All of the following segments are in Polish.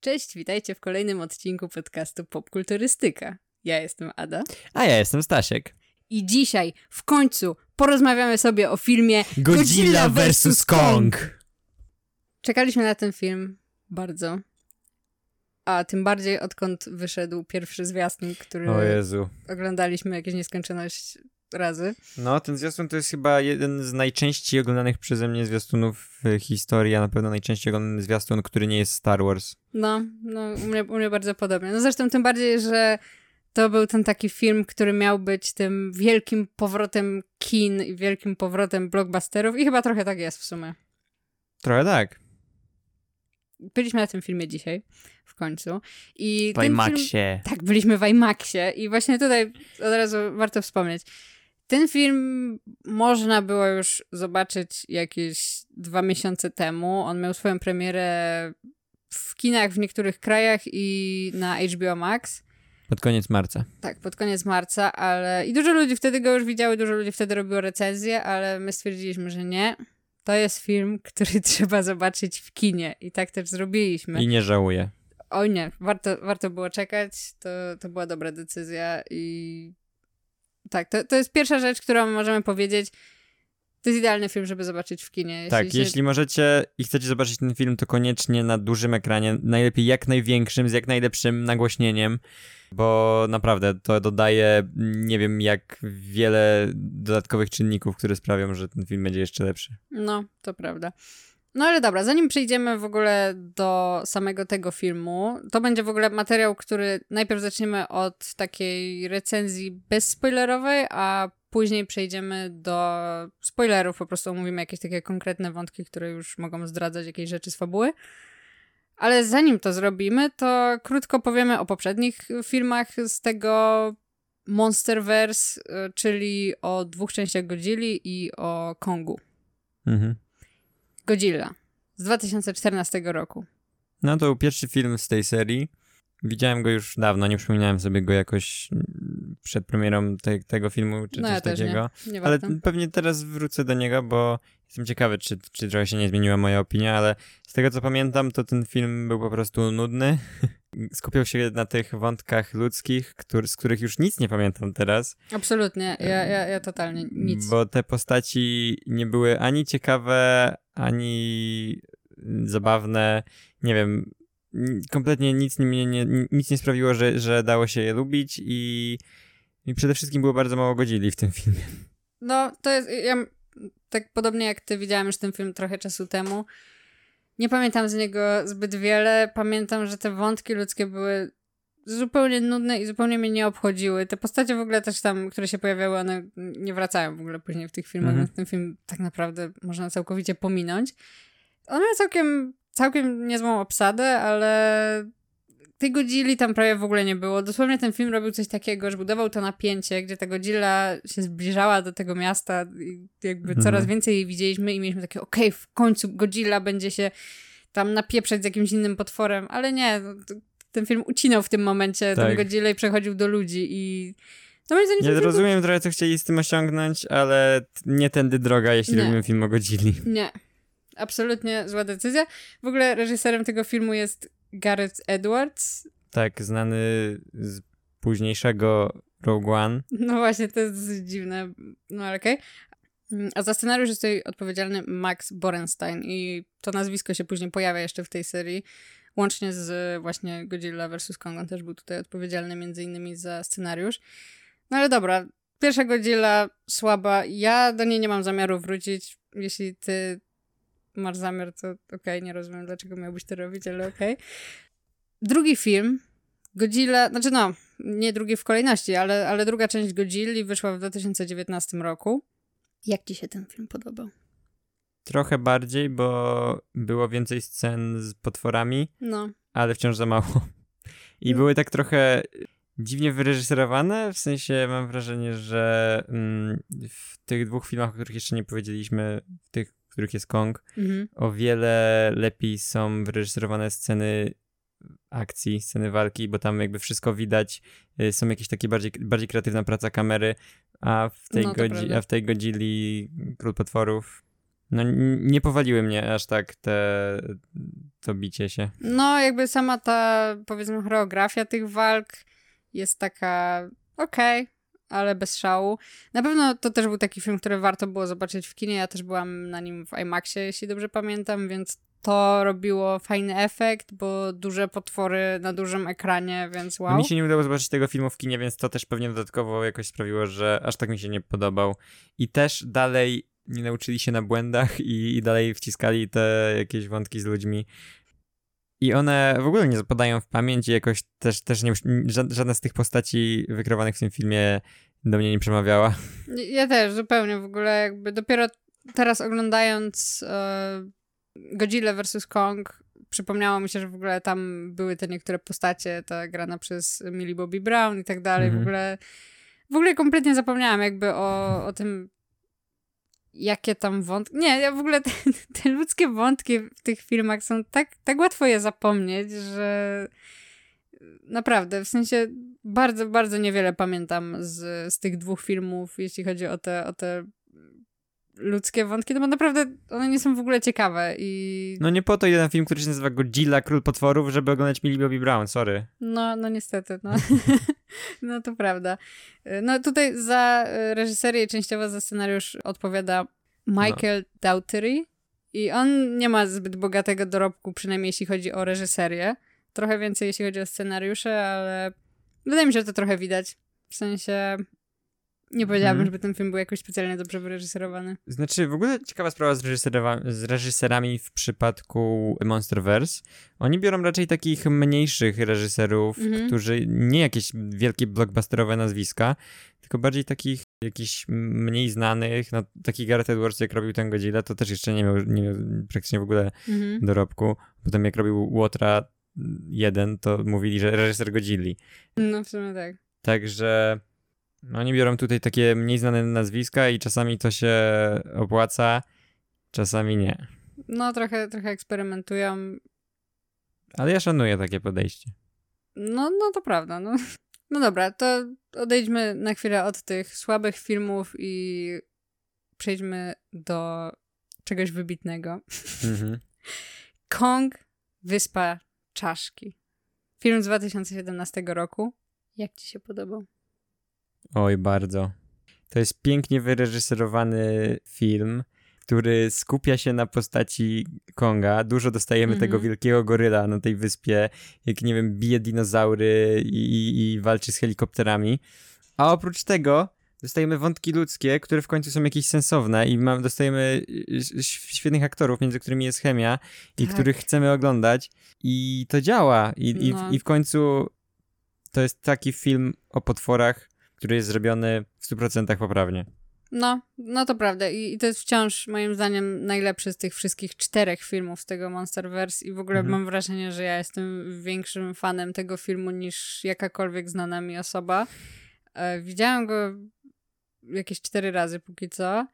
Cześć, witajcie w kolejnym odcinku podcastu Popkulturystyka. Ja jestem Ada. A ja jestem Stasiek. I dzisiaj w końcu porozmawiamy sobie o filmie Godzilla vs. Kong. Czekaliśmy na ten film bardzo. A tym bardziej odkąd wyszedł pierwszy zwiastun, który oglądaliśmy jakieś nieskończoność razy. No, ten zwiastun to jest chyba jeden z najczęściej oglądanych przeze mnie zwiastunów w historii, a na pewno najczęściej oglądany zwiastun, który nie jest Star Wars. No, no u, mnie, u mnie bardzo podobnie. No zresztą tym bardziej, że to był ten taki film, który miał być tym wielkim powrotem kin i wielkim powrotem blockbusterów i chyba trochę tak jest w sumie. Trochę tak. Byliśmy na tym filmie dzisiaj, w końcu. I W ten film- IMAXie. Tak, byliśmy w IMAXie i właśnie tutaj od razu warto wspomnieć. Ten film można było już zobaczyć jakieś dwa miesiące temu. On miał swoją premierę w kinach w niektórych krajach i na HBO Max. Pod koniec marca. Tak, pod koniec marca, ale i dużo ludzi wtedy go już widziało, dużo ludzi wtedy robiło recenzję, ale my stwierdziliśmy, że nie. To jest film, który trzeba zobaczyć w kinie i tak też zrobililiśmy. I nie żałuję. Oj nie, warto, warto było czekać, to, to była dobra decyzja i tak, to, to jest pierwsza rzecz, którą możemy powiedzieć. To jest idealny film, żeby zobaczyć w kinie. tak, się- jeśli możecie i chcecie zobaczyć ten film, to koniecznie na dużym ekranie, najlepiej jak największym, z jak najlepszym nagłośnieniem, bo naprawdę to dodaje nie wiem jak wiele dodatkowych czynników, które sprawią, że ten film będzie jeszcze lepszy. No, to prawda. No ale dobra, zanim przejdziemy w ogóle do samego tego filmu, to będzie w ogóle materiał, który najpierw zaczniemy od takiej recenzji bezspoilerowej, a później przejdziemy do spoilerów, po prostu omówimy jakieś takie konkretne wątki, które już mogą zdradzać jakieś rzeczy z fabuły. Ale zanim to zrobimy, to krótko powiemy o poprzednich filmach z tego Monsterverse, y, czyli o dwóch częściach Godzilli i o Kongu. Mhm. Godzilla z 2014 roku. No to był pierwszy film z tej serii. Widziałem go już dawno, nie przypominałem sobie go jakoś mm, przed premierą te, tego filmu czy no coś ja takiego. nie. Nie Ale pewnie teraz wrócę do niego, bo jestem ciekawy, czy, czy trochę się nie zmieniła moja opinia, ale z tego co pamiętam, to ten film był po prostu nudny. Skupiał się na tych wątkach ludzkich, który, z których już nic nie pamiętam teraz. Absolutnie, ja, ja, ja totalnie nic. Bo te postaci nie były ani ciekawe, ani zabawne. Nie wiem, kompletnie nic nie, mnie nie, nic nie sprawiło, że, że dało się je lubić i, i przede wszystkim było bardzo mało godzili w tym filmie. No, to jest, ja tak podobnie jak ty widziałam już ten film trochę czasu temu. Nie pamiętam z niego zbyt wiele. Pamiętam, że te wątki ludzkie były zupełnie nudne i zupełnie mnie nie obchodziły. Te postacie w ogóle też tam, które się pojawiały, one nie wracają w ogóle później w tych filmach, Mhm. więc ten film tak naprawdę można całkowicie pominąć. On miał całkiem, całkiem niezłą obsadę, ale tej Godzilli tam prawie w ogóle nie było. Dosłownie ten film robił coś takiego, że budował to napięcie, gdzie ta Godzilla się zbliżała do tego miasta i jakby Mhm. coraz więcej jej widzieliśmy i mieliśmy takie, okej, w końcu Godzilla będzie się tam napieprzać z jakimś innym potworem, ale nie, no, ten film ucinał w tym momencie Tak. tę Godzillę i przechodził do ludzi i no zdaniem Ja rozumiem trochę, co chcieli z tym osiągnąć, ale nie tędy droga, jeśli Nie. robimy film o Godzilli. był- Nie, absolutnie zła decyzja. W ogóle reżyserem tego filmu jest Gareth Edwards, Tak, znany z późniejszego Rogue One. No właśnie, to jest dosyć dziwne, no ale okej. Mm, A za scenariusz jest tutaj odpowiedzialny Max Borenstein i to nazwisko się później pojawia jeszcze w tej serii, łącznie z właśnie Godzilla vs. Kong. On też był tutaj odpowiedzialny między innymi za scenariusz. No ale dobra, pierwsza Godzilla słaba. Ja do niej nie mam zamiaru wrócić. Jeśli ty masz zamiar, to okej, nie rozumiem dlaczego miałbyś to robić, ale okej. Drugi film, Godzilla, znaczy no, nie drugi w kolejności, ale, ale druga część Godzilli wyszła w 2019 roku. Jak ci się ten film podobał? Trochę bardziej, bo było więcej scen z potworami, No, ale wciąż za mało. I No. były tak trochę dziwnie wyreżyserowane, w sensie mam wrażenie, że mm, w tych dwóch filmach, o których jeszcze nie powiedzieliśmy, w tych, w których jest Kong, mhm. o wiele lepiej są wyreżyserowane sceny akcji, sceny walki, bo tam jakby wszystko widać, y, są jakieś takie bardziej, bardziej kreatywna praca kamery, a w tej, No, godzi- a w tej Godzilli Król Potworów No nie powaliły mnie aż tak te, to bicie się. No jakby sama ta, powiedzmy, choreografia tych walk jest taka okej, okay, ale bez szału. Na pewno to też był taki film, który warto było zobaczyć w kinie. Ja też byłam na nim w IMAXie, jeśli dobrze pamiętam, więc to robiło fajny efekt, bo duże potwory na dużym ekranie, więc wow. Mi się nie udało zobaczyć tego filmu w kinie, więc to też pewnie dodatkowo jakoś sprawiło, że aż tak mi się nie podobał. I też dalej nie nauczyli się na błędach i, i dalej wciskali te jakieś wątki z ludźmi. I one w ogóle nie zapadają w pamięć i jakoś też, też nie, żadna z tych postaci wykrywanych w tym filmie do mnie nie przemawiała. Ja też, zupełnie w ogóle jakby dopiero teraz oglądając e, Godzilla vs. Kong przypomniało mi się, że w ogóle tam były te niektóre postacie, ta grana przez Millie Bobby Brown i tak dalej, mhm. w ogóle w ogóle kompletnie zapomniałam jakby o, o tym jakie tam wątki. Nie, ja w ogóle te, te, ludzkie wątki w tych filmach są tak, tak łatwo je zapomnieć, że naprawdę, w sensie bardzo, bardzo niewiele pamiętam z, z tych dwóch filmów, jeśli chodzi o te, o te ludzkie wątki, no bo naprawdę one nie są w ogóle ciekawe i... No nie po to jeden film, który się nazywa Godzilla, Król Potworów, żeby oglądać Millie Bobby Brown, sorry. No, no niestety, no. no to prawda. No tutaj za reżyserię i częściowo za scenariusz odpowiada Michael no. I on nie ma zbyt bogatego dorobku, przynajmniej jeśli chodzi o reżyserię. Trochę więcej jeśli chodzi o scenariusze, ale wydaje mi się, że to trochę widać. W sensie nie powiedziałabym, hmm. żeby ten film był jakoś specjalnie dobrze wyreżyserowany. Znaczy, w ogóle ciekawa sprawa z, z reżyserami w przypadku Monsterverse. Oni biorą raczej takich mniejszych reżyserów, hmm. którzy nie jakieś wielkie blockbusterowe nazwiska, tylko bardziej takich jakichś mniej znanych, no taki Gareth Edwards jak robił ten Godzilla, to też jeszcze nie miał, nie miał praktycznie w ogóle hmm. dorobku. Potem jak robił Łotra 1, to mówili, że reżyser Godzilli. No w sumie tak. Także oni biorą tutaj takie mniej znane nazwiska i czasami to się opłaca, czasami nie. No, trochę, trochę eksperymentują. Ale ja szanuję takie podejście. No, no to prawda. No. no dobra, to odejdźmy na chwilę od tych słabych filmów i przejdźmy do czegoś wybitnego. Mhm. Kong, Wyspa Czaszki. Film z 2017 roku. Jak ci się podobał? Oj, bardzo. To jest pięknie wyreżyserowany film, który skupia się na postaci Konga. Dużo dostajemy mm -hmm. tego mhm. wielkiego goryla na tej wyspie, jak nie wiem, bije dinozaury i, i, i walczy z helikopterami. A oprócz tego dostajemy wątki ludzkie, które w końcu są jakieś sensowne i mamy, dostajemy świetnych aktorów, między którymi jest chemia i tak. których chcemy oglądać i to działa i, no. i, w, no. i w końcu to jest taki film o potworach, który jest zrobiony w 100% poprawnie. No, no to prawda. I, I, to jest wciąż moim zdaniem najlepszy z tych wszystkich czterech filmów z tego Monsterverse i w ogóle mhm. mam wrażenie, że ja jestem większym fanem tego filmu niż jakakolwiek znana mi osoba. E, widziałam go jakieś cztery razy póki co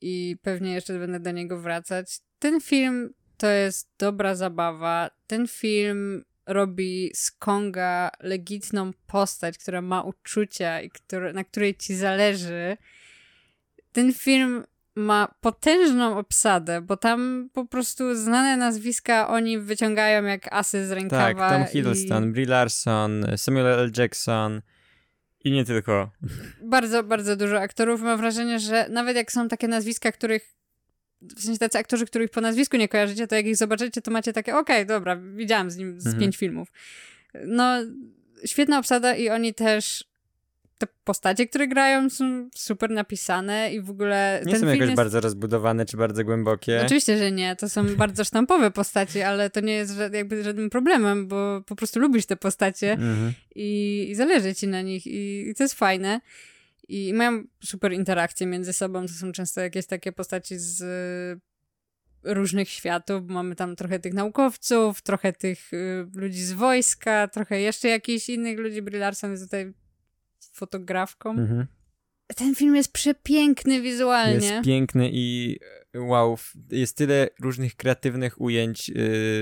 i pewnie jeszcze będę do niego wracać. Ten film to jest dobra zabawa. Ten film robi z Konga legitną postać, która ma uczucia i który, na której ci zależy. Ten film ma potężną obsadę, bo tam po prostu znane nazwiska oni wyciągają jak asy z rękawa. Tak, Tom Hiddleston, i... Brie Larson, Samuel L. Jackson i nie tylko. Bardzo, bardzo dużo aktorów. Mam wrażenie, że nawet jak są takie nazwiska, których w sensie tacy aktorzy, których po nazwisku nie kojarzycie, to jak ich zobaczycie, to macie takie, okej, okay, dobra, widziałam z nim z mhm. pięć filmów. No, świetna obsada i oni też te postacie, które grają są super napisane i w ogóle Nie są jakoś jest... bardzo rozbudowane czy bardzo głębokie. Oczywiście, że nie. To są bardzo sztampowe postacie, ale to nie jest jakby żadnym problemem, bo po prostu lubisz te postacie mhm. i, i zależy ci na nich i, i to jest fajne. I mają super interakcje między sobą. To są często jakieś takie postaci z różnych światów. Mamy tam trochę tych naukowców, trochę tych y, ludzi z wojska, trochę jeszcze jakichś innych ludzi. Brie Larson jest tutaj fotografką. Mhm ten film jest przepiękny wizualnie. Jest piękny i e, wow, jest tyle różnych kreatywnych ujęć yy,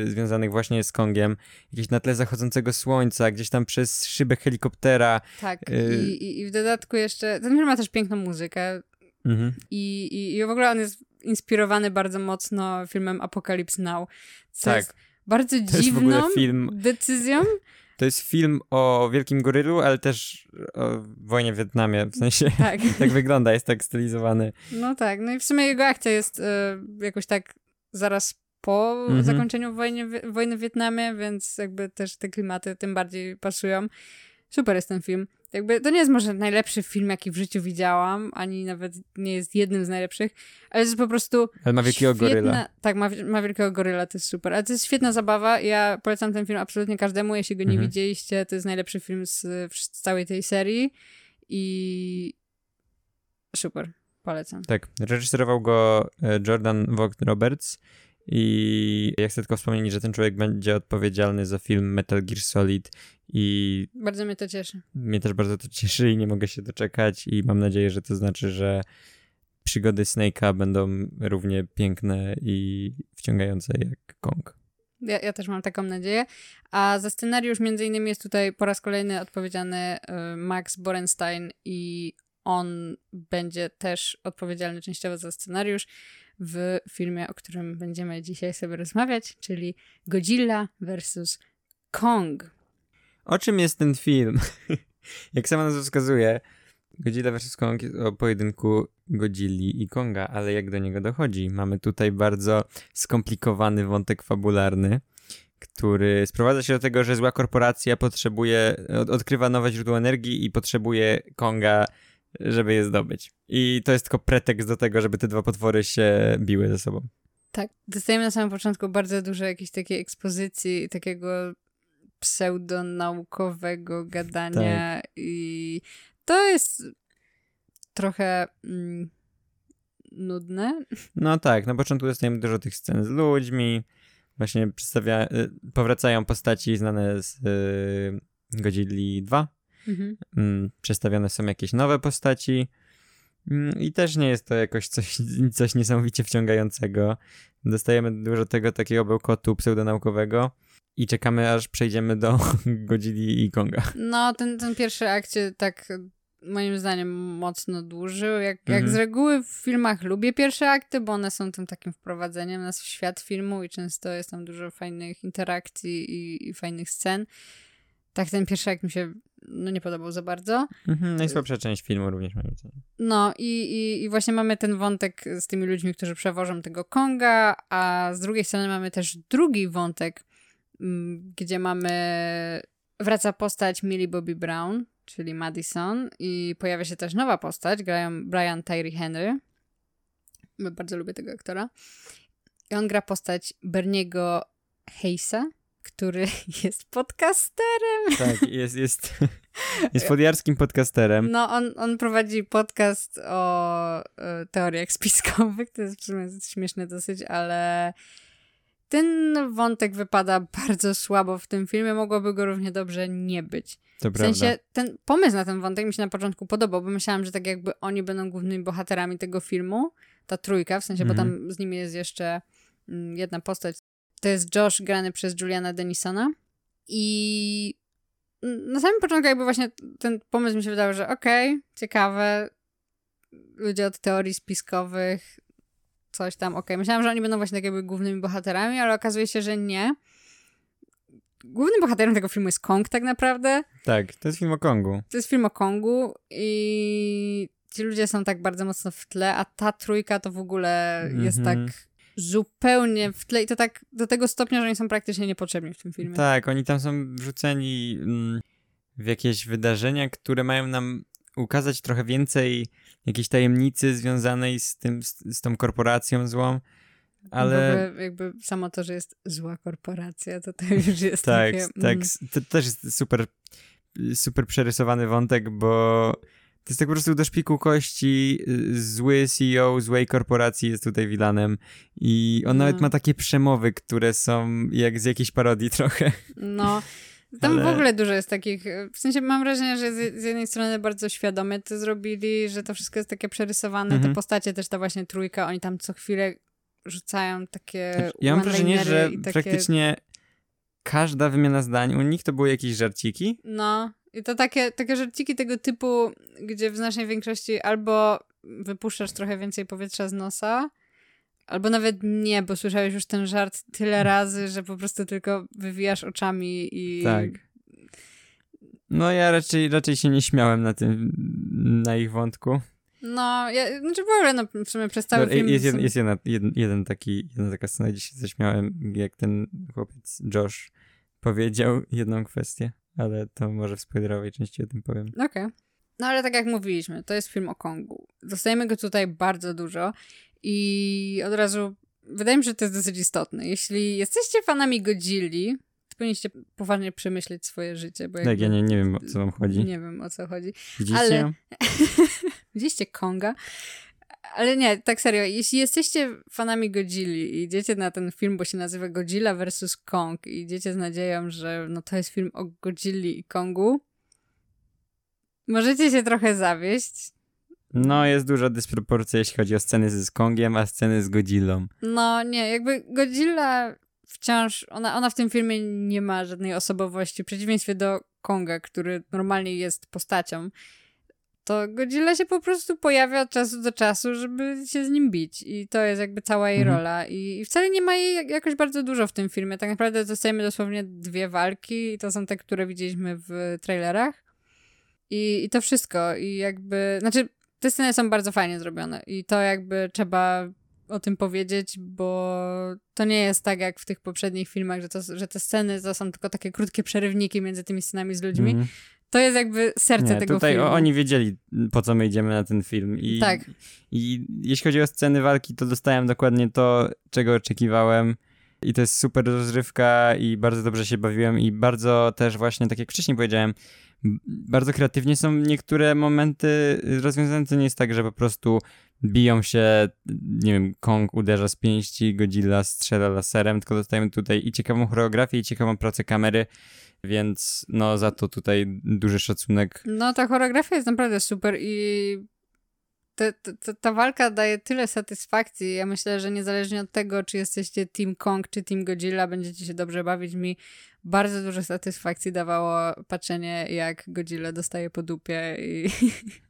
związanych właśnie z Kongiem. Jakieś na tle zachodzącego słońca, gdzieś tam przez szybę helikoptera. Tak, yy. I, i, w dodatku jeszcze, ten film ma też piękną muzykę. Mhm. I, i, I w ogóle on jest inspirowany bardzo mocno filmem Apocalypse Now. Co Tak. jest bardzo To jest dziwną ogóle film, decyzją. to jest film o Wielkim Gorylu, ale też o wojnie w Wietnamie, w sensie Tak. tak wygląda, jest tak stylizowany. No tak. No i w sumie jego akcja jest e, jakoś tak zaraz po Mhm. zakończeniu wojny, wojny w Wietnamie, więc jakby też te klimaty tym bardziej pasują. Super jest ten film. Jakby to nie jest może najlepszy film, jaki w życiu widziałam, ani nawet nie jest jednym z najlepszych, ale jest po prostu Ale ma wielkiego świetna... goryla. Tak, ma, ma wielkiego goryla, to jest super. Ale to jest świetna zabawa. Ja polecam ten film absolutnie każdemu. Jeśli go nie Mhm. widzieliście, to jest najlepszy film z, z całej tej serii. I super, polecam. Tak, reżyserował go e, Jordan Vogt Roberts i ja chcę tylko wspomnieć, że ten człowiek będzie odpowiedzialny za film Metal Gear Solid i Bardzo mnie to cieszy. mnie też bardzo to cieszy i nie mogę się doczekać i mam nadzieję, że to znaczy, że przygody Snake'a będą równie piękne i wciągające jak Kong. Ja, ja też mam taką nadzieję. A za scenariusz między innymi jest tutaj po raz kolejny odpowiedzialny y, Max Borenstein i on będzie też odpowiedzialny częściowo za scenariusz w filmie, o którym będziemy dzisiaj sobie rozmawiać, czyli Godzilla vs. Kong. O czym jest ten film? jak sama nazwa wskazuje, Godzilla vs. Kong jest o pojedynku Godzilli i Konga, ale jak do niego dochodzi? Mamy tutaj bardzo skomplikowany wątek fabularny, który sprowadza się do tego, że zła korporacja potrzebuje, od, odkrywa nowe źródło energii i potrzebuje Konga, żeby je zdobyć. I to jest tylko pretekst do tego, żeby te dwa potwory się biły ze sobą. Tak, dostajemy na samym początku bardzo dużo jakiejś takiej ekspozycji, takiego pseudonaukowego gadania i to jest trochę mm, nudne. No tak, na początku dostajemy dużo tych scen z ludźmi, właśnie przedstawia, powracają postaci znane z y, Godzilli 2, Mhm. mm, przedstawione są jakieś nowe postaci mm, i też nie jest to jakoś coś, coś niesamowicie wciągającego. Dostajemy dużo tego takiego bełkotu pseudonaukowego i czekamy aż przejdziemy do Godzilli i Konga. No, ten, ten pierwszy akt się tak moim zdaniem mocno dłużył. Jak, jak Mhm. z reguły w filmach lubię pierwsze akty, bo one są tym takim wprowadzeniem nas w świat filmu i często jest tam dużo fajnych interakcji i, i fajnych scen. Tak, ten pierwszy akt mi się no, nie podobał za bardzo. Mhm, najsłabsza część filmu również moim zdaniem. No i, i, i właśnie mamy ten wątek z tymi ludźmi, którzy przewożą tego Konga, a z drugiej strony mamy też drugi wątek, mm, gdzie mamy... Wraca postać Millie Bobby Brown, czyli Madison i pojawia się też nowa postać, grają Brian Tyree Henry. Bardzo lubię tego aktora. I on gra postać Berniego Hayesa, który jest podcasterem. Tak, jest, jest, jest podjarskim podcasterem. No, on, on prowadzi podcast o e, teoriach spiskowych. To jest w sumie śmieszne dosyć, ale ten wątek wypada bardzo słabo w tym filmie. Mogłoby go równie dobrze nie być. To W prawda. sensie, ten pomysł na ten wątek mi się na początku podobał, bo myślałam, że tak jakby oni będą głównymi bohaterami tego filmu. Ta trójka, w sensie, bo Mhm. tam z nimi jest jeszcze mm, jedna postać. To jest Josh grany przez Juliana Denisona. I na samym początku jakby właśnie ten pomysł mi się wydawał, że okej, ciekawe, ludzie od teorii spiskowych, coś tam, okej. Myślałam, że oni będą właśnie tak jakby głównymi bohaterami, ale okazuje się, że nie. Głównym bohaterem tego filmu jest Kong tak naprawdę. Tak, to jest film o Kongu. To jest film o Kongu i ci ludzie są tak bardzo mocno w tle, a ta trójka to w ogóle jest tak Mhm. Zupełnie w tle i to tak do tego stopnia, że oni są praktycznie niepotrzebni w tym filmie. Tak, oni tam są wrzuceni mm, w jakieś wydarzenia, które mają nam ukazać trochę więcej jakiejś tajemnicy związanej z tym, z, z tą korporacją złą, ale jakby samo to, że jest zła korporacja, to to już jest tak, takie... tak, mm, to też jest super, super przerysowany wątek, bo to jest tak po prostu do szpiku kości, y, zły CEO złej korporacji jest tutaj wilanem i on No. nawet ma takie przemowy, które są jak z jakiejś parodii trochę. No, tam Ale- w ogóle dużo jest takich, w sensie mam wrażenie, że z, z jednej strony bardzo świadomie to zrobili, że to wszystko jest takie przerysowane, Mhm. te postacie też ta właśnie trójka, oni tam co chwilę rzucają takie Znaczy, Ja mam wrażenie, że takie... praktycznie każda wymiana zdań u nich to były jakieś żarciki. No, i to takie, takie żarciki tego typu, gdzie w znacznej większości albo wypuszczasz trochę więcej powietrza z nosa, albo nawet nie, bo słyszałeś już ten żart tyle razy, że po prostu tylko wywijasz oczami i... Tak. No ja raczej, raczej się nie śmiałem na tym, na ich wątku. No, ja, znaczy w ogóle, no, w sumie przez cały No, film... Jest, jeden, jest jeden, jeden, jeden taki, jedna taka scena, gdzie się zaśmiałem, jak ten chłopiec Josh powiedział jedną kwestię, ale to może w spoilerowej części o tym powiem. Okej. No ale tak jak mówiliśmy, to jest film o Kongu. Dostajemy go tutaj bardzo dużo i od razu wydaje mi się, że to jest dosyć istotne. Jeśli jesteście fanami Godzilli, to powinniście poważnie przemyśleć swoje życie, bo Tak, ja nie, nie wiem, o co wam chodzi. nie wiem o co chodzi. Widzicie? ale-? Widzieliście Konga? Ale nie, tak serio, jeśli jesteście fanami Godzilli i idziecie na ten film, bo się nazywa Godzilla vs. Kong i idziecie z nadzieją, że no to jest film o Godzilli i Kongu, możecie się trochę zawieść. No, jest duża dysproporcja, jeśli chodzi o sceny z Kongiem, a sceny z Godzillą. No nie, jakby Godzilla wciąż, ona, ona w tym filmie nie ma żadnej osobowości, w przeciwieństwie do Konga, który normalnie jest postacią. To Godzilla się po prostu pojawia od czasu do czasu, żeby się z nim bić. I to jest jakby cała jej Mhm. rola. I, I wcale nie ma jej jak- jakoś bardzo dużo w tym filmie. Tak naprawdę dostajemy dosłownie dwie walki i to są te, które widzieliśmy w trailerach. I, I to wszystko. I jakby, znaczy te sceny są bardzo fajnie zrobione i to jakby trzeba o tym powiedzieć, bo to nie jest tak jak w tych poprzednich filmach, że, to, że te sceny to są tylko takie krótkie przerywniki między tymi scenami z ludźmi. Mhm. To jest jakby serce Nie, tego tutaj filmu. oni wiedzieli, po co my idziemy na ten film. I, Tak. I jeśli chodzi o sceny walki, to dostałem dokładnie to, czego oczekiwałem. I to jest super rozrywka i bardzo dobrze się bawiłem i bardzo też właśnie, tak jak wcześniej powiedziałem, bardzo kreatywnie są niektóre momenty rozwiązane. To nie jest tak, że po prostu biją się, nie wiem, Kong uderza z pięści, Godzilla strzela laserem, tylko dostajemy tutaj i ciekawą choreografię, i ciekawą pracę kamery, więc no za to tutaj duży szacunek. No ta choreografia jest naprawdę super i te, te, ta walka daje tyle satysfakcji. Ja myślę, że niezależnie od tego, czy jesteście Team Kong, czy Team Godzilla, będziecie się dobrze bawić. Mi bardzo dużo satysfakcji dawało patrzenie, jak Godzilla dostaje po dupie i,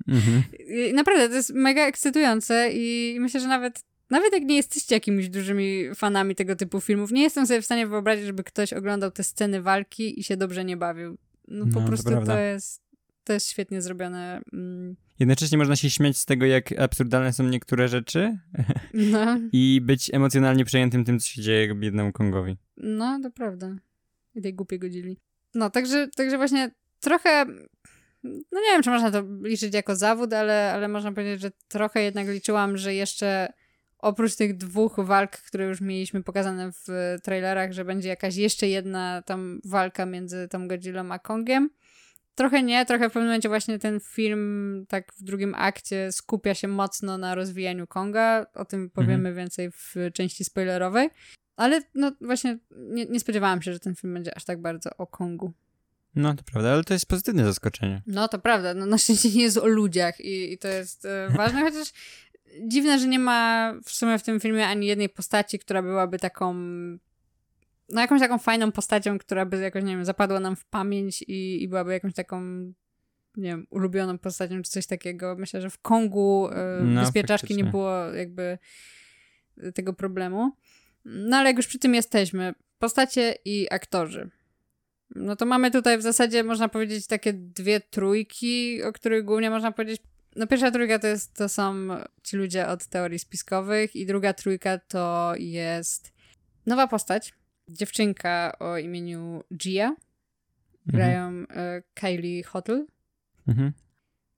Mhm. I naprawdę, to jest mega ekscytujące i myślę, że nawet, nawet jak nie jesteście jakimiś dużymi fanami tego typu filmów, nie jestem sobie w stanie wyobrazić, żeby ktoś oglądał te sceny walki i się dobrze nie bawił. No po No, to prostu prawda. to jest, to jest świetnie zrobione. Mm, Jednocześnie można się śmiać z tego, jak absurdalne są niektóre rzeczy No, i być emocjonalnie przejętym tym, co się dzieje biednemu Kongowi. no to prawda. I tej głupiej godzili. No, także, także właśnie trochę, no nie wiem, czy można to liczyć jako zawód, ale, ale można powiedzieć, że trochę jednak liczyłam, że jeszcze oprócz tych dwóch walk, które już mieliśmy pokazane w trailerach, że będzie jakaś jeszcze jedna tam walka między tą Godzillą a Kongiem. Trochę nie, trochę w pewnym momencie właśnie ten film tak w drugim akcie skupia się mocno na rozwijaniu Konga. O tym powiemy więcej w części spoilerowej. Ale no właśnie nie, nie spodziewałam się, że ten film będzie aż tak bardzo o Kongu. No, to prawda, ale to jest pozytywne zaskoczenie. No to prawda, no na szczęście nie jest o ludziach i, i to jest e, ważne, chociaż dziwne, że nie ma w sumie w tym filmie ani jednej postaci, która byłaby taką no jakąś taką fajną postacią, która by jakoś, nie wiem, zapadła nam w pamięć i, i byłaby jakąś taką nie wiem, ulubioną postacią czy coś takiego. Myślę, że w Kongu e, No, nie było jakby tego problemu. No ale jak już przy tym jesteśmy, postacie i aktorzy. No to mamy tutaj w zasadzie, można powiedzieć, takie dwie trójki, o których głównie można powiedzieć. No pierwsza trójka to, jest, to są ci ludzie od teorii spiskowych i druga trójka to jest nowa postać, dziewczynka o imieniu Gia. Mhm. Grają e, Kylie Hotel. Mhm.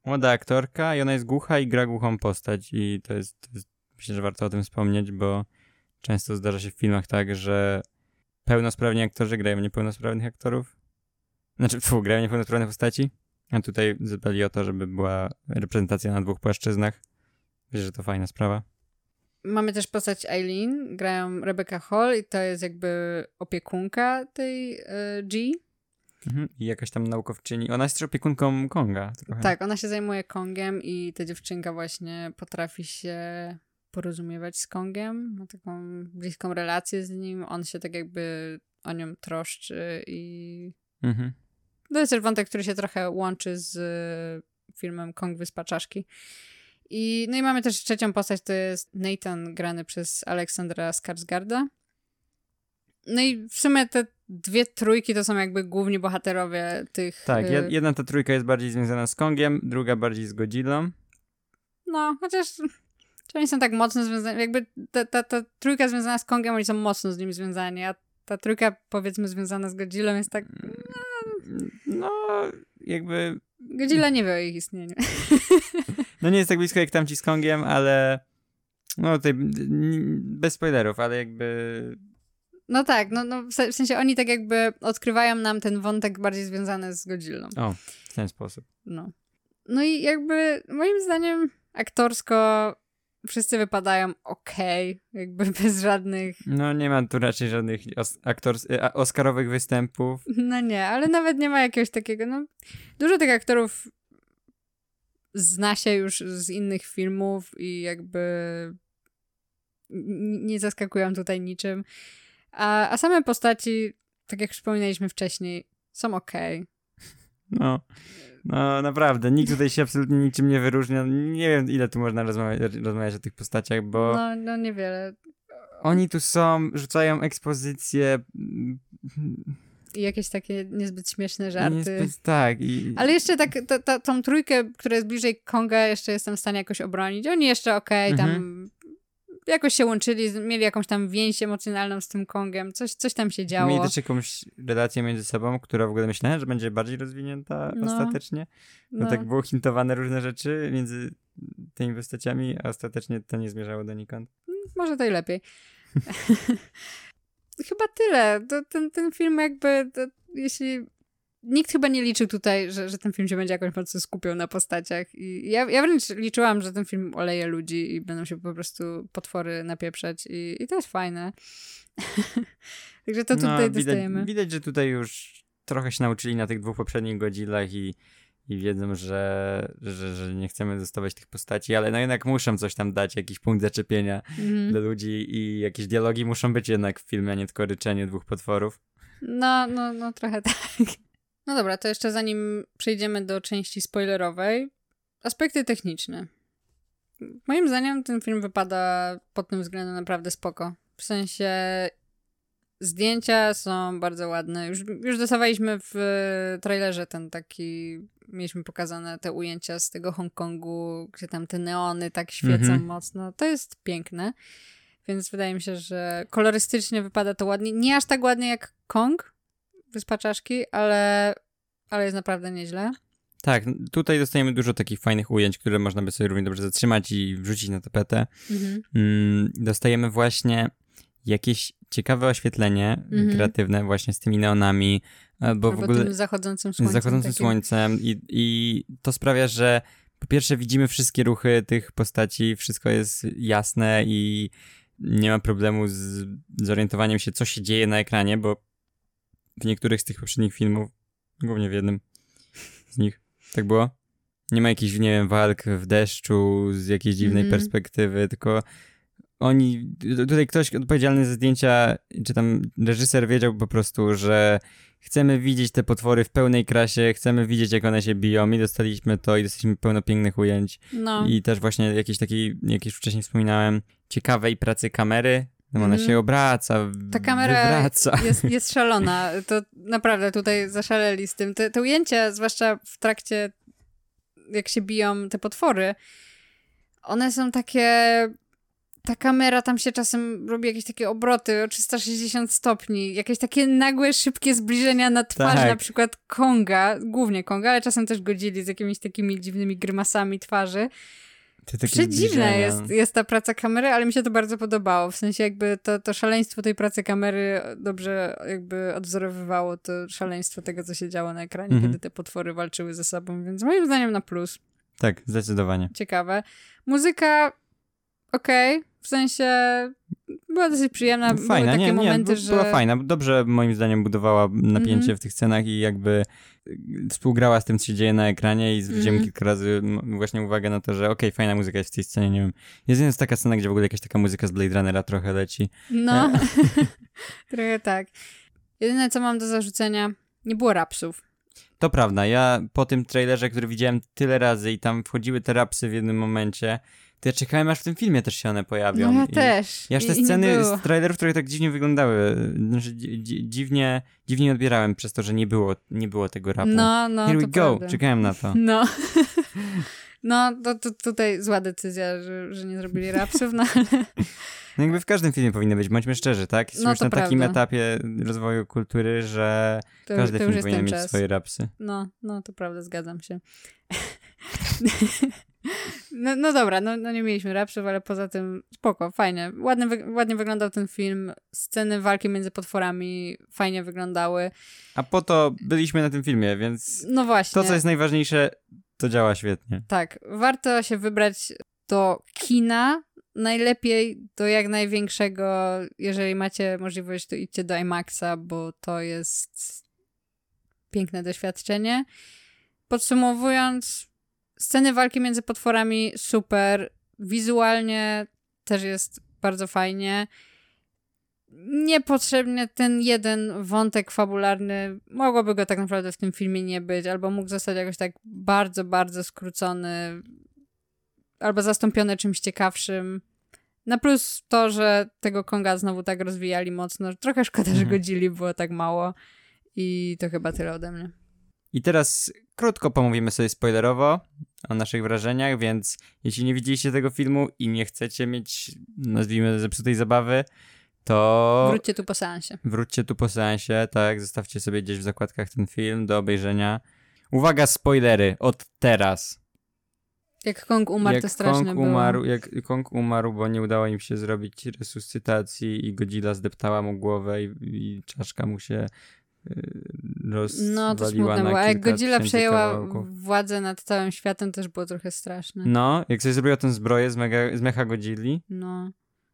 Młoda aktorka i ona jest głucha i gra głuchą postać i to jest, to jest, myślę, że warto o tym wspomnieć, bo często zdarza się w filmach tak, że pełnosprawni aktorzy grają niepełnosprawnych aktorów. Znaczy, fu, grają niepełnosprawne postaci, a tutaj zadbali o to, żeby była reprezentacja na dwóch płaszczyznach. Wiesz, że to fajna sprawa. Mamy też postać Eileen, grają Rebecca Hall i to jest jakby opiekunka tej e, G. Mhm. I jakaś tam naukowczyni. Ona jest też opiekunką Konga trochę. Tak, ona się zajmuje Kongiem i ta dziewczynka właśnie potrafi się porozumiewać z Kongiem, ma taką bliską relację z nim, on się tak jakby o nią troszczy i Mhm. To jest też wątek, który się trochę łączy z filmem Kong Wyspa Czaszki. I, no i mamy też trzecią postać, to jest Nathan grany przez Aleksandra Skarsgarda. No i w sumie te dwie trójki to są jakby główni bohaterowie tych... Tak, y, jedna ta trójka jest bardziej związana z Kongiem, druga bardziej z Godzillą. No, chociaż czy oni są tak mocno związani, jakby ta, ta, ta trójka związana z Kongiem, oni są mocno z nim związani, a ta trójka powiedzmy związana z Godzillą jest tak... No, jakby... Godzilla nie wie o ich istnieniu. No nie jest tak blisko jak tamci z Kongiem, ale... No tutaj bez spoilerów, ale jakby... No tak, no, no w sensie oni tak jakby odkrywają nam ten wątek bardziej związany z Godzillą. O, w ten sposób. No. No i jakby moim zdaniem aktorsko wszyscy wypadają ok, jakby bez żadnych... No nie ma tu raczej żadnych os aktors oscarowych występów. No nie, ale nawet nie ma jakiegoś takiego, no dużo tych aktorów zna się już z innych filmów i jakby nie zaskakują tutaj niczym. A, a same postaci, tak jak wspominaliśmy wcześniej, są ok. No, no naprawdę, nikt tutaj się absolutnie niczym nie wyróżnia. Nie wiem, ile tu można rozmawiać, rozmawiać o tych postaciach, bo... No, no niewiele. Oni tu są, rzucają ekspozycję... I jakieś takie niezbyt śmieszne żarty. Niezbyt, tak. I... Ale jeszcze tak, to, to, tą trójkę, która jest bliżej Konga, jeszcze jestem w stanie jakoś obronić. Oni jeszcze okej, okay, tam mhm jakoś się łączyli, mieli jakąś tam więź emocjonalną z tym Kongiem, coś, coś tam się działo. Mieli też jakąś relację między sobą, która w ogóle myślałem, że będzie bardziej rozwinięta no. ostatecznie. No, no tak było hintowane różne rzeczy między tymi postaciami, a ostatecznie to nie zmierzało donikąd. Mm, może to i lepiej. Chyba tyle. To, ten, ten film jakby, to, jeśli nikt chyba nie liczył tutaj, że, że ten film się będzie jakoś mocno skupiał na postaciach. I ja, ja wręcz liczyłam, że ten film oleje ludzi i będą się po prostu potwory napieprzać i, i to jest fajne. Także to tutaj no, dostajemy. Widać, że tutaj już trochę się nauczyli na tych dwóch poprzednich godzinach i, i wiedzą, że, że, że nie chcemy dostawać tych postaci, ale no jednak muszą coś tam dać, jakiś punkt zaczepienia mm. dla ludzi i jakieś dialogi muszą być jednak w filmie, a nie tylko ryczenie dwóch potworów. No, no, no trochę tak. No dobra, to jeszcze zanim przejdziemy do części spoilerowej, aspekty techniczne. Moim zdaniem ten film wypada pod tym względem naprawdę spoko. W sensie zdjęcia są bardzo ładne. Już, już dostawaliśmy w trailerze ten taki, mieliśmy pokazane te ujęcia z tego Hongkongu, gdzie tam te neony tak świecą mhm. mocno. To jest piękne. Więc wydaje mi się, że kolorystycznie wypada to ładnie. Nie aż tak ładnie jak Kong, Wyspa Czaszki, ale, ale jest naprawdę nieźle. Tak, tutaj dostajemy dużo takich fajnych ujęć, które można by sobie równie dobrze zatrzymać i wrzucić na tapetę. Mhm. Mm, dostajemy właśnie jakieś ciekawe oświetlenie mhm. kreatywne właśnie z tymi neonami, bo Albo w ogóle... tym zachodzącym słońcem. Zachodzącym takim. słońcem i, i to sprawia, że po pierwsze widzimy wszystkie ruchy tych postaci, wszystko jest jasne i nie ma problemu z zorientowaniem się, co się dzieje na ekranie, bo w niektórych z tych poprzednich filmów, głównie w jednym z nich, tak było? Nie ma jakichś, nie wiem, walk w deszczu z jakiejś dziwnej mm perspektywy, tylko oni, tutaj ktoś odpowiedzialny za zdjęcia, czy tam reżyser wiedział po prostu, że chcemy widzieć te potwory w pełnej krasie, chcemy widzieć, jak one się biją i dostaliśmy to i dostaliśmy pełno pięknych ujęć. No. I też właśnie jakieś takiej, jak już wcześniej wspominałem, ciekawej pracy kamery, no ona mm. się obraca, Ta kamera wywraca. Jest, jest szalona. To naprawdę tutaj zaszaleli z tym. Te, te ujęcia, zwłaszcza w trakcie, jak się biją te potwory, one są takie ta kamera tam się czasem robi jakieś takie obroty o 360 stopni, jakieś takie nagłe, szybkie zbliżenia na twarz, tak. na przykład Konga, głównie Konga, ale czasem też Godzili z jakimiś takimi dziwnymi grymasami twarzy. Przedziwna jest, jest ta praca kamery, ale mi się to bardzo podobało. W sensie jakby to, to szaleństwo tej pracy kamery dobrze jakby odwzorowywało to szaleństwo tego, co się działo na ekranie, mhm. kiedy te potwory walczyły ze sobą, więc moim zdaniem na plus. Tak, zdecydowanie. Ciekawe. Muzyka okej, okay. W sensie była dosyć przyjemna. Fajna, Były takie nie, momenty, nie, że... była fajna. Dobrze moim zdaniem budowała napięcie mm -hmm. w tych scenach i jakby współgrała z tym, co się dzieje na ekranie i zwróciłem mm. kilka razy właśnie uwagę na to, że okej, okay, fajna muzyka jest w tej scenie, nie wiem. Jest jedna taka scena, gdzie w ogóle jakaś taka muzyka z Blade Runnera trochę leci. No, trochę tak. Jedyne, co mam do zarzucenia, nie było rapsów. To prawda, ja po tym trailerze, który widziałem tyle razy i tam wchodziły te rapsy w jednym momencie, to ja czekałem aż w tym filmie też się one pojawią. No ja I, też. I te I- nie sceny z trailerów, które tak dziwnie wyglądały, znaczy dzi- dzi- dziwnie, dziwnie odbierałem przez to, że nie było, nie było tego rapu. No, no, Here we go, prawda. czekałem na to. No. No, to, to tutaj zła decyzja, że, że nie zrobili rapsów, no ale No jakby w każdym filmie powinny być, bądźmy szczerzy, tak? Jesteśmy No już na takim prawda. etapie rozwoju kultury, że to, każdy to film powinien mieć czas. swoje rapsy. No, no, to prawda, zgadzam się. No, no dobra, no, no nie mieliśmy rapsów, ale poza tym spoko, fajnie. Ładnie, wy, ładnie wyglądał ten film. Sceny walki między potworami fajnie wyglądały. A po to byliśmy na tym filmie, więc No właśnie. to, co jest najważniejsze, to działa świetnie. Tak, warto się wybrać do kina. Najlepiej do jak największego, jeżeli macie możliwość, to idźcie do IMAXa, bo to jest piękne doświadczenie. Podsumowując, sceny walki między potworami super, wizualnie też jest bardzo fajnie. Niepotrzebnie ten jeden wątek fabularny, mogłoby go tak naprawdę w tym filmie nie być, albo mógł zostać jakoś tak bardzo, bardzo skrócony, albo zastąpiony czymś ciekawszym. Na plus to, że tego Konga znowu tak rozwijali mocno, trochę szkoda, że Mhm. godzili było tak mało. I to chyba tyle ode mnie. I teraz krótko pomówimy sobie spoilerowo o naszych wrażeniach, więc jeśli nie widzieliście tego filmu i nie chcecie mieć, nazwijmy, zepsutej zabawy, to Wróćcie tu po seansie. wróćcie tu po seansie, tak, zostawcie sobie gdzieś w zakładkach ten film do obejrzenia. Uwaga, spoilery, od teraz. Jak Kong umarł, jak to straszne Kong było. umarł, Jak Kong umarł, bo nie udało im się zrobić resuscytacji i Godzilla zdeptała mu głowę i, i czaszka mu się No to smutne na było. A jak Godzilla przejęła kawałków. władzę nad całym światem, też było trochę straszne. No, jak sobie zrobiła tę zbroję z, mega, z mecha Godzilli. No.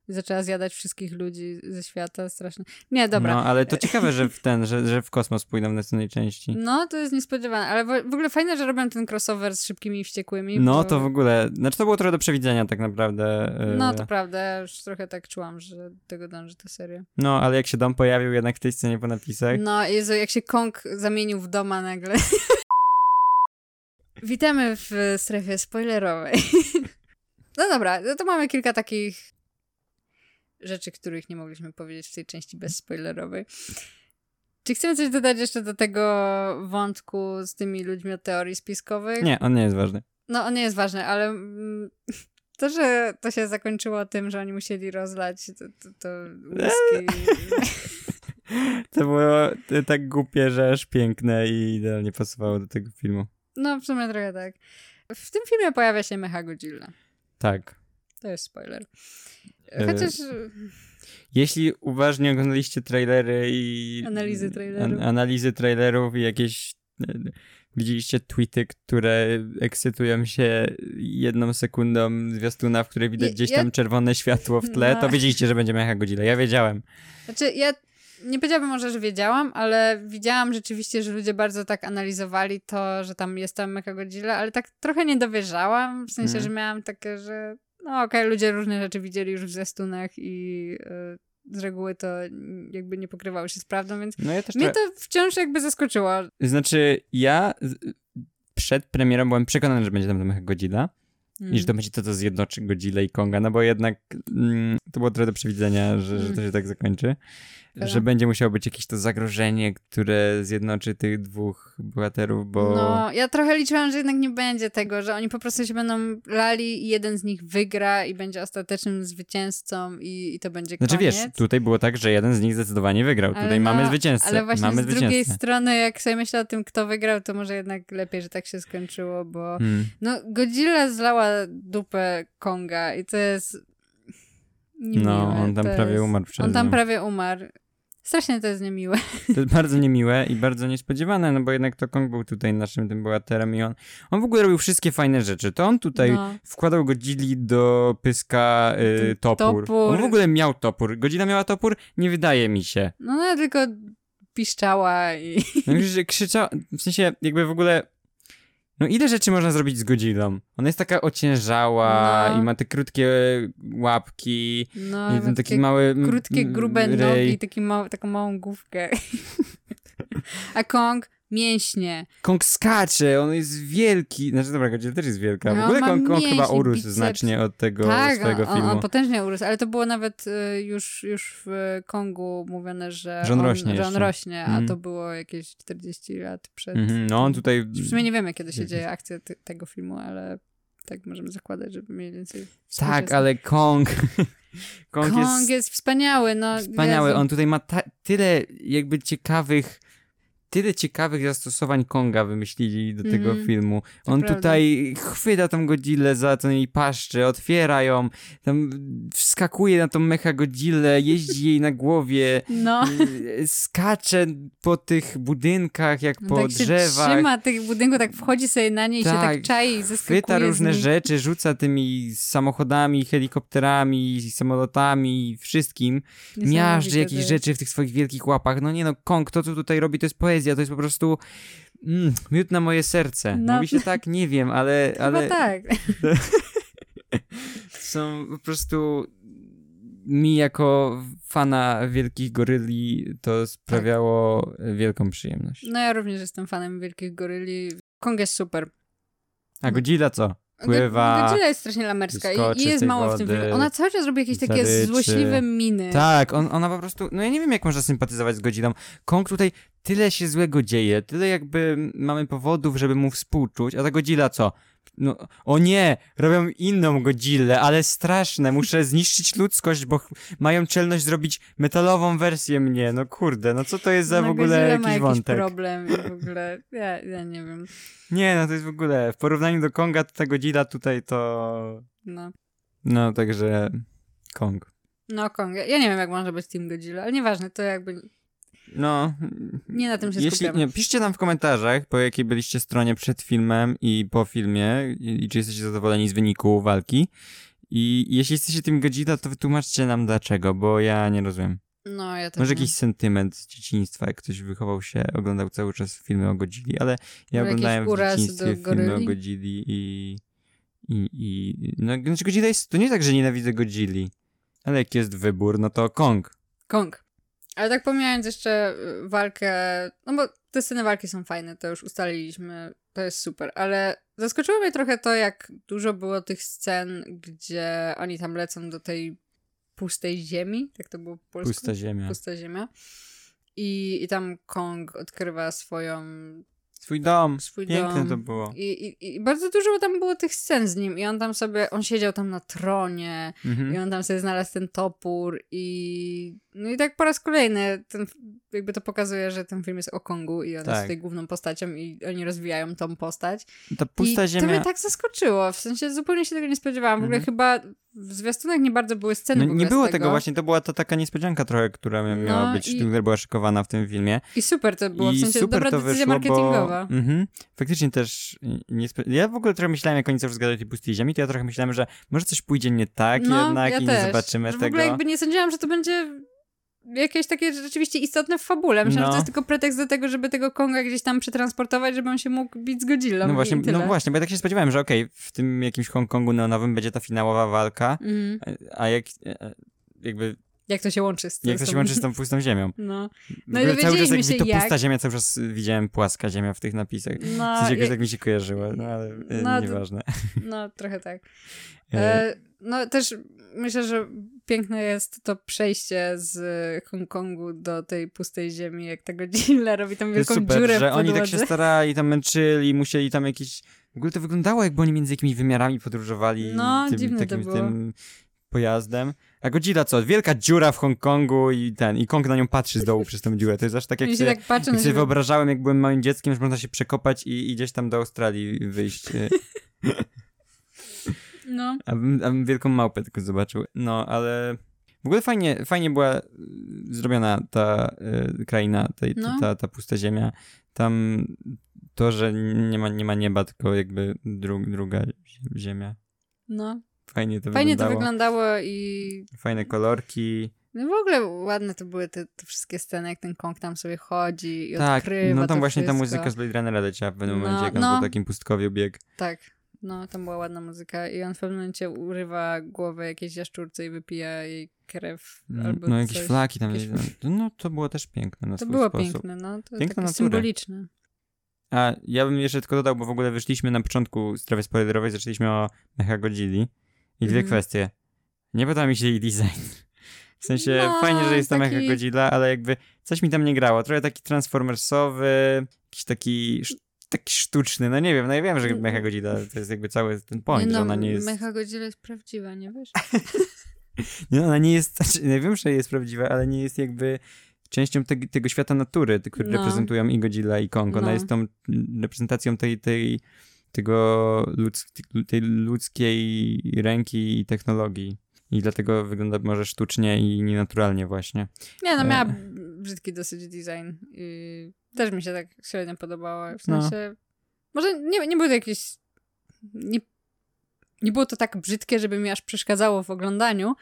I zaczęła zjadać wszystkich ludzi ze świata, straszne. Nie, dobra. No, ale to ciekawe, że w ten, że, że w kosmos pójdą w następnej części. No, to jest niespodziewane, ale w ogóle fajne, że robią ten crossover z szybkimi i wściekłymi. No, bo... to w ogóle, znaczy to było trochę do przewidzenia tak naprawdę. y, No, to prawda, ja już trochę tak czułam, że tego dąży ta seria. No, ale jak się dom pojawił jednak w tej scenie po napisach. No, Jezu, jak się Kong zamienił w doma nagle. Witamy w strefie spoilerowej. no dobra, no to mamy kilka takich rzeczy, których nie mogliśmy powiedzieć w tej części bezspoilerowej. Czy chcemy coś dodać jeszcze do tego wątku z tymi ludźmi od teorii spiskowych? Nie, on nie jest ważny. No, on nie jest ważny, ale mm, to, że to się zakończyło tym, że oni musieli rozlać to, to, to whisky. To było y, tak głupie, że aż piękne i idealnie pasowało do tego filmu. No, w sumie trochę tak. W tym filmie pojawia się Mecha Godzilla. Tak. To jest spoiler. E, Chociaż Jeśli uważnie oglądaliście trailery i... Analizy trailerów. An, analizy trailerów i jakieś... y, Widzieliście tweety, które ekscytują się jedną sekundą zwiastuna, w której widać Ja- gdzieś ja- tam czerwone światło w tle, No. to wiedzieliście, że będzie Mecha Godzilla. Ja wiedziałem. Znaczy, ja nie powiedziałabym może, że wiedziałam, ale widziałam rzeczywiście, że ludzie bardzo tak analizowali to, że tam jest tam Mecha Godzilla, ale tak trochę nie dowierzałam, w sensie, Mhm. że miałam takie, że no okej, ludzie różne rzeczy widzieli już w zwiastunach i y, z reguły to jakby nie pokrywały się z prawdą, więc No ja też mnie trochę- to wciąż jakby zaskoczyło. Znaczy, ja przed premierą byłem przekonany, że będzie tam Mecha Godzilla. Mm. i że to będzie to, co zjednoczy Godzilla i Konga, no bo jednak mm, to było trochę do przewidzenia, że, że to się tak zakończy. Że będzie musiało być jakieś to zagrożenie, które zjednoczy tych dwóch bohaterów, bo... No, ja trochę liczyłam, że jednak nie będzie tego, że oni po prostu się będą lali i jeden z nich wygra i będzie ostatecznym zwycięzcą i, i to będzie Znaczy koniec. wiesz, tutaj było tak, że jeden z nich zdecydowanie wygrał. Ale Tutaj no, mamy zwycięzcę. Ale właśnie mamy z drugiej strony, jak sobie myślę o tym, kto wygrał, to może jednak lepiej, że tak się skończyło, bo Hmm. no, Godzilla zlała dupę Konga i to jest niemiłe. No, on tam prawie umarł przez On tam prawie umarł. Strasznie to jest niemiłe. To jest bardzo niemiłe i bardzo niespodziewane, no bo jednak to Kong był tutaj naszym tym bohaterem i on, on w ogóle robił wszystkie fajne rzeczy. To on tutaj No. wkładał Godzilli do pyska y, topór. topór. On w ogóle miał topór. Godzilla miała topór? Nie wydaje mi się. No, ona tylko piszczała i... No, że krzyczała, w sensie jakby w ogóle... No ile rzeczy można zrobić z Godzillą? Ona jest taka ociężała No. i ma te krótkie łapki No, i ma ten taki takie mały krótkie, mm, grube ryj. nogi i taki mał, taką małą główkę. A Kong mięśnie. Kong skacze, on jest wielki. Znaczy, dobra, Godzilla też jest wielka. W No, ogóle ma Kong, Kong chyba urósł biceps. znacznie od tego tak, on, filmu. on potężnie urósł, ale to było nawet y, już, już w Kongu mówione, że, Że on rośnie że on rośnie, a Mhm. to było jakieś 40 lat przed. Mhm, no on tutaj... W sumie nie wiemy, kiedy się dzieje akcja ty, tego filmu, ale tak możemy zakładać, żeby mniej więcej. Tak, ale Kong... Kong, Kong jest jest, wspaniały, no. wspaniały. Jezu. On tutaj ma ta- tyle jakby ciekawych... Tyle ciekawych zastosowań Konga wymyślili do tego Mhm, filmu. On tutaj chwyta tą Godzillę za ten jej paszczę, otwiera ją, tam wskakuje na tą mecha Godzillę, jeździ jej na głowie, No. y, skacze po tych budynkach jak po tak się drzewach. trzyma tych budynków, tak wchodzi sobie na nie i się Tak, tak czai i zeskakuje Chwyta różne rzeczy, rzuca tymi samochodami, helikopterami, samolotami, wszystkim. Miażdży jakieś rzeczy w tych swoich wielkich łapach. No nie no, Kong, to co tutaj robi, to jest poezja, to jest po prostu mm, miód na moje serce. No. Mówi się tak? Nie wiem, ale... Chyba ale... tak. są po prostu mi jako fana wielkich goryli to sprawiało wielką przyjemność. No ja również jestem fanem wielkich goryli. Kong jest super. A Godzilla co? Pływa. Go- Godzilla jest strasznie lamerska i, i jest mało w tym wody, filmie. Ona cały czas robi jakieś takie zaryczy. złośliwe miny. Tak, on, ona po prostu, no ja nie wiem jak można sympatyzować z Godzillą. Kong tutaj tyle się złego dzieje, tyle jakby mamy powodów, żeby mu współczuć, a ta Godzilla co? No, o nie, robią inną Godzillę, ale straszne, muszę zniszczyć ludzkość, bo mają czelność zrobić metalową wersję mnie, no kurde, no co to jest za No, w ogóle Godzilla jakiś ma jakiś wątek? problem i w ogóle, ja, ja nie wiem. Nie, no to jest w ogóle, w porównaniu do Konga, to ta Godzilla tutaj to... No, No, także Kong. no Kong. Ja nie wiem, jak może być Team Godzilla, ale nieważne, to jakby No, nie na tym się Jeśli, skupiamy. nie, piszcie nam w komentarzach, po jakiej byliście stronie przed filmem i po filmie i, i czy jesteście zadowoleni z wyniku walki. I jeśli jesteście tym Godzilla, to wytłumaczcie nam dlaczego, bo ja nie rozumiem. No, ja też Może nie. jakiś sentyment z dzieciństwa, jak ktoś wychował się, oglądał cały czas filmy o Godzilli, ale ja oglądałem w dzieciństwie filmy o? Godzilli i... I, i no, znaczy Godzilla jest, to nie tak, że nienawidzę Godzilli, ale jak jest wybór, no to Kong. Kong. Ale tak pomijając jeszcze y, walkę, no bo te sceny walki są fajne, to już ustaliliśmy, to jest super, ale zaskoczyło mnie trochę to, jak dużo było tych scen, gdzie oni tam lecą do tej pustej ziemi, tak to było po polsku? Pusta ziemia. Pusta ziemia. I, I tam Kong odkrywa swoją Swój dom. swój Piękne dom. to było. I, i, I bardzo dużo tam było tych scen z nim. I on tam sobie, on siedział tam na tronie. Mhm. I on tam sobie znalazł ten topór. I no i tak po raz kolejny ten, jakby to pokazuje, że ten film jest o Kongu i on Tak. jest tutaj główną postacią i oni rozwijają tą postać. Ta pusta I ziemia. to mnie tak zaskoczyło. W sensie zupełnie się tego nie spodziewałam. W ogóle Mhm. chyba w zwiastunach nie bardzo były sceny No, w nie było tego. właśnie, to była to taka niespodzianka trochę, która mia- miała No być, i- która była szykowana w tym filmie. I super to było. W I sensie super dobra to decyzja wyszło, marketingowa. bo mhm, faktycznie też nie spo... Ja w ogóle trochę myślałem, jak oni gadają o tej pustej ziemi, to ja trochę myślałem, że może coś pójdzie nie tak jednak No, ja i też. nie zobaczymy Że w tego. ogóle jakby nie sądziłam, że to będzie jakieś takie rzeczywiście istotne w fabule. Myślałam, No. że to jest tylko pretekst do tego, żeby tego Konga gdzieś tam przetransportować, żeby on się mógł bić z Godzillą No właśnie, no właśnie, bo ja tak się spodziewałem, że okej, w tym jakimś Hongkongu neonowym będzie ta finałowa walka, Mhm. a jak e, jakby, Jak to się łączy z jak to się łączy z tą pustą ziemią. No, W No i cały czas jak się to jak. pusta ziemia, cały czas widziałem płaska ziemia w tych napisach. W no, sensie jakoś je- tak mi się kojarzyło, no ale e, No, nieważne. no trochę tak. E, E, no też myślę, że piękne jest to przejście z Hongkongu do tej pustej ziemi, jak ta Godzilla robi jest wielką super, dziurę że oni tak się starali, tam męczyli, musieli tam jakieś... W ogóle to wyglądało, jakby oni między jakimiś wymiarami podróżowali No, tym, takim tym pojazdem. A Godzilla co? Wielka dziura w Hongkongu i ten, i Kong na nią patrzy z dołu przez tą dziurę. To jest aż tak jak się tak patrzą jak sobie wyobrażałem, jak byłem małym dzieckiem, że można się przekopać i, i gdzieś tam do Australii wyjść. No, Abym, abym wielką małpę tylko zobaczył. No, ale w ogóle fajnie, fajnie była y, zrobiona ta y, kraina, ta, ta, No. ta, ta pusta ziemia. Tam to, że nie ma, nie ma nieba, tylko jakby dru, druga zie- ziemia. no. Fajnie to Fajnie to wyglądało. wyglądało i Fajne kolorki. no w ogóle ładne to były te, te wszystkie sceny, jak ten Kong tam sobie chodzi i tak, odkrywa no tam to właśnie ta wszystko. muzyka z Blade Runnera leciała w pewnym No, momencie, jak on no. po takim pustkowiu biegł. Tak, no tam była ładna muzyka i on w pewnym momencie urywa głowę jakiejś jaszczurce i wypija jej krew albo No jakieś coś. flaki tam. jakieś- No to było też piękne na To swój było sposób. piękne, no. To symboliczne. A ja bym jeszcze tylko dodał, bo w ogóle wyszliśmy na początku strefy spoilerowej, zaczęliśmy o Mechagodzilli i dwie Mhm. kwestie. Nie podoba mi się jej design. W sensie No, fajnie, że jest tam taki- Mechagodzilla, ale jakby coś mi tam nie grało. Trochę taki transformersowy, jakiś taki, taki sztuczny. No nie wiem, no ja wiem, że Mm. Mechagodzilla to jest jakby cały ten point, że ona nie jest... Mecha Godzilla jest prawdziwa, nie wiesz? Nie, ona nie jest, znaczy, ja wiem, że jest prawdziwa, ale nie jest jakby częścią te, tego świata natury, który No. reprezentują i Godzilla i Kong. Ona No. jest tą reprezentacją tej, tej, tego ludz, tej ludzkiej ręki i technologii. I dlatego wygląda może sztucznie i nienaturalnie właśnie. Nie, no E. miała brzydki dosyć design i też mi się tak średnio podobało. W No. sensie, może nie, nie były to jakieś... Nie, nie było to tak brzydkie, żeby mi aż przeszkadzało w oglądaniu,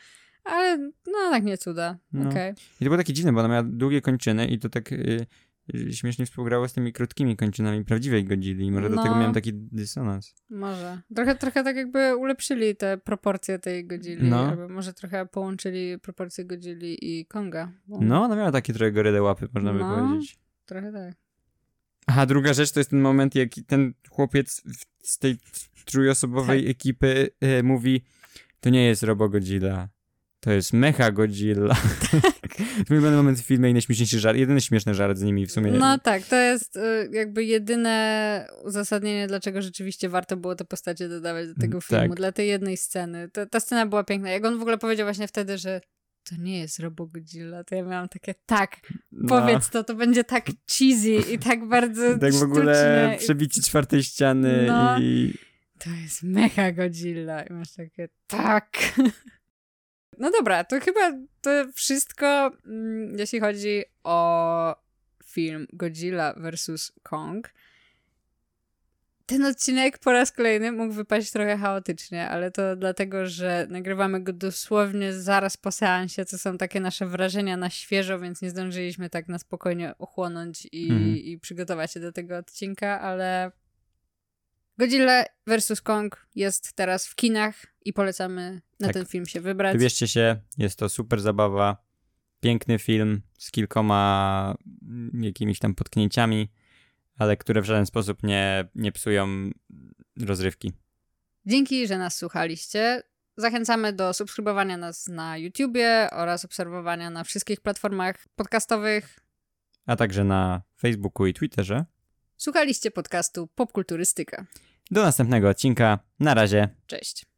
ale no tak nie cuda. No. Okej. I to było takie dziwne, bo ona miała długie kończyny i to tak y, śmiesznie współgrało z tymi krótkimi kończynami prawdziwej Godzilli. I może No. dlatego miałem taki dysonans. Może. Trochę, trochę tak jakby ulepszyli te proporcje tej Godzilli, No. albo może trochę połączyli proporcje Godzilli i Konga. Bo No, ona miała takie trochę goryde łapy, można by No. powiedzieć. Trochę tak. Aha, druga rzecz to jest ten moment, jak ten chłopiec z tej trójosobowej Tak. ekipy e, mówi, to nie jest Robo Godzilla, to jest Mecha Godzilla. to był moment w filmie i najśmieszniejszy żart, jedyny śmieszny żart z nimi w sumie. No tak, to jest y, jakby jedyne uzasadnienie, dlaczego rzeczywiście warto było te postacie dodawać do tego Mm, filmu, tak. dla tej jednej sceny. Ta, ta scena była piękna. Jak on w ogóle powiedział właśnie wtedy, że to nie jest Robo Godzilla, to ja miałam takie, tak, No. powiedz to, to będzie tak cheesy i tak bardzo Tak w ogóle przebicie czwartej ściany No. i... To jest Mecha Godzilla. I masz takie, tak. No dobra, to chyba to wszystko, mm, jeśli chodzi o film Godzilla vs. Kong. Ten odcinek po raz kolejny mógł wypaść trochę chaotycznie, ale to dlatego, że nagrywamy go dosłownie zaraz po seansie, co są takie nasze wrażenia na świeżo, więc nie zdążyliśmy tak na spokojnie ochłonąć i, Mhm. i przygotować się do tego odcinka, ale Godzilla vs. Kong jest teraz w kinach i polecamy na Tak. ten film się wybrać. Wybierzcie się, jest to super zabawa, piękny film z kilkoma mm, jakimiś tam potknięciami, ale które w żaden sposób nie, nie psują rozrywki. Dzięki, że nas słuchaliście. Zachęcamy do subskrybowania nas na YouTubie oraz obserwowania na wszystkich platformach podcastowych. A także na Facebooku i Twitterze. Słuchaliście podcastu Popkulturystyka. Do następnego odcinka. Na razie. Cześć.